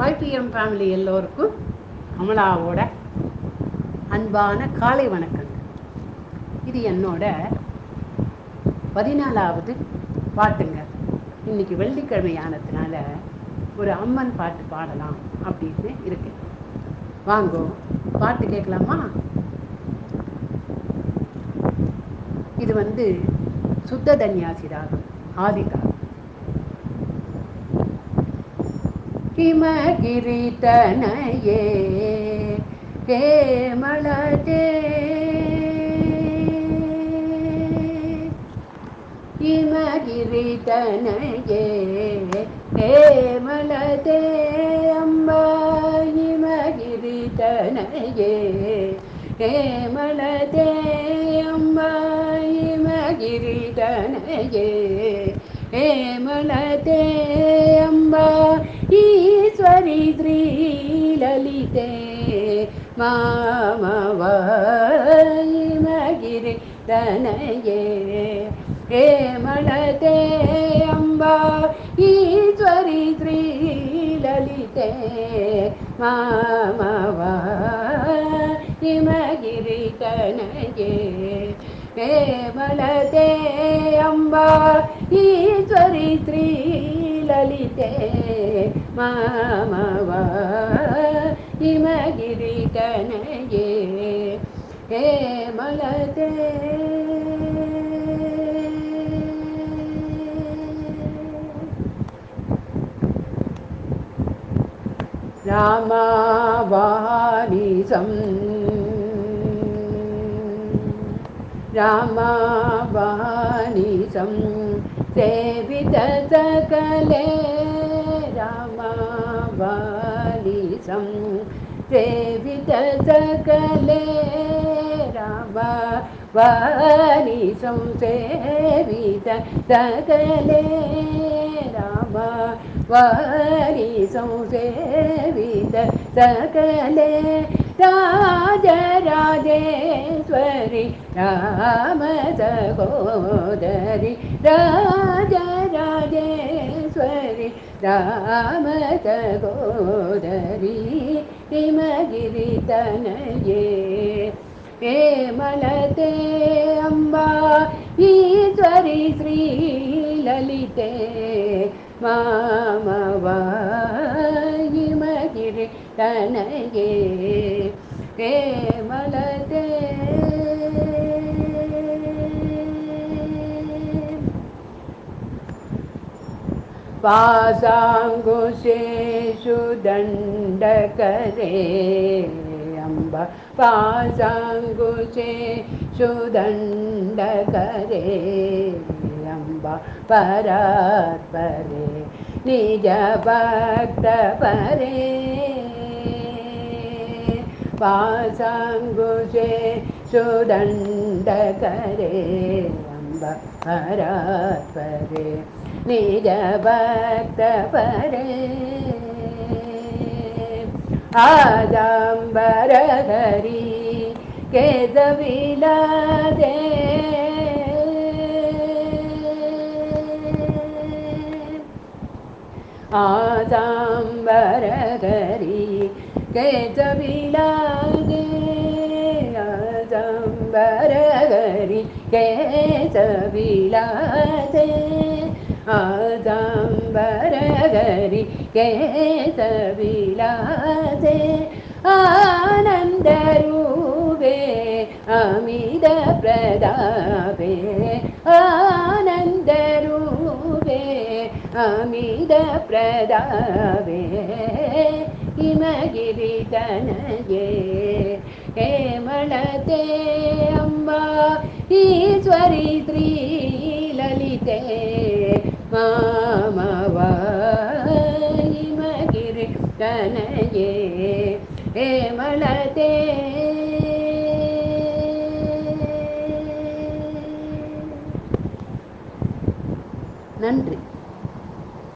YPM family எல்லோருக்கும் அமலாவோட அன்பான காலை வணக்கங்கள். இது என்னோட பதினாலாவது பாட்டுங்க. இன்னைக்கு வெள்ளிக்கிழமை ஆனதுனால ஒரு அம்மன் பாட்டு பாடலாம் அப்படின்னு இருக்கு வாங்கோ பாட்டு கேட்கலாமா? இது வந்து சுத்த தன்யாசி ராகம் ஆதிகா கிமகிரித்தனையே. ஹேமளதே இமகிரிதனையே ஹேமலதே அம்பா இமகிரிதனையே ஹேமலதே அம்பா இமகிரிதனையே ஹேமலதே ಈಶ್ವರಿ ಶ್ರೀಲಲಿತೆ ಮಾಮವಗಿರಿ ತನಯೇ ಹೇಮಳತೆ ಅಂಬ ಈಶ್ವರಿ ಶ್ರೀಲಲಿತೆ ಮಾಮವ ಹಿಮಗಿರಿ ತನಯೇ ಹೇಮಳತೆ ಅಂಬ ಈಶ್ವರಿ ಶ್ರೀಲಲಿತೆ ಮಾಮವ ಹಿಮಗಿರಿ రామావాణిసం సేవిత సకలే రామావాణిసం సేవిత సకలే రామావాణిసం సేవిత సకలే రామా సేవిత సకలే രാജരാജേശ്വരി രാമസഹോദരി രാജരാജേശ്വരി രാമസഹോദരി ഹിമഗിരി തനയേ. ഹേമലതേ അംബാ ഈശ്വരി ശ്രീ ലളിതേ മാമവാ ഹിമഗിരി തനയേ. हेमलते पासाङ्कुशेषु दण्डकरे अम्ब। पासाङ्कुशेषु दण्डकरे अम्ब। परात्परे निजभक्तपरे पासाङ्गुजे सुदण्डकरे अम्ब करे निजभक्तपरे। भक्त केदविलादे आम्बरघरि केच पिला गे अजम्बरगरि केचिलाे अजम्बरी केचिलाे आनन्दवे अमिद प्रदाे आनन्दे अमिद ಹಿಮಗಿರಿತನಯೇ ಹೇಮಳತೆ ಅಂಬಾ ಈಶ್ವರಿ ಶ್ರೀ ಲಲಿತೆ ಮಾಮವ ಹಿಮಗಿರಿ ತನಯೇ ಹೇಮಳತೆ நன்றி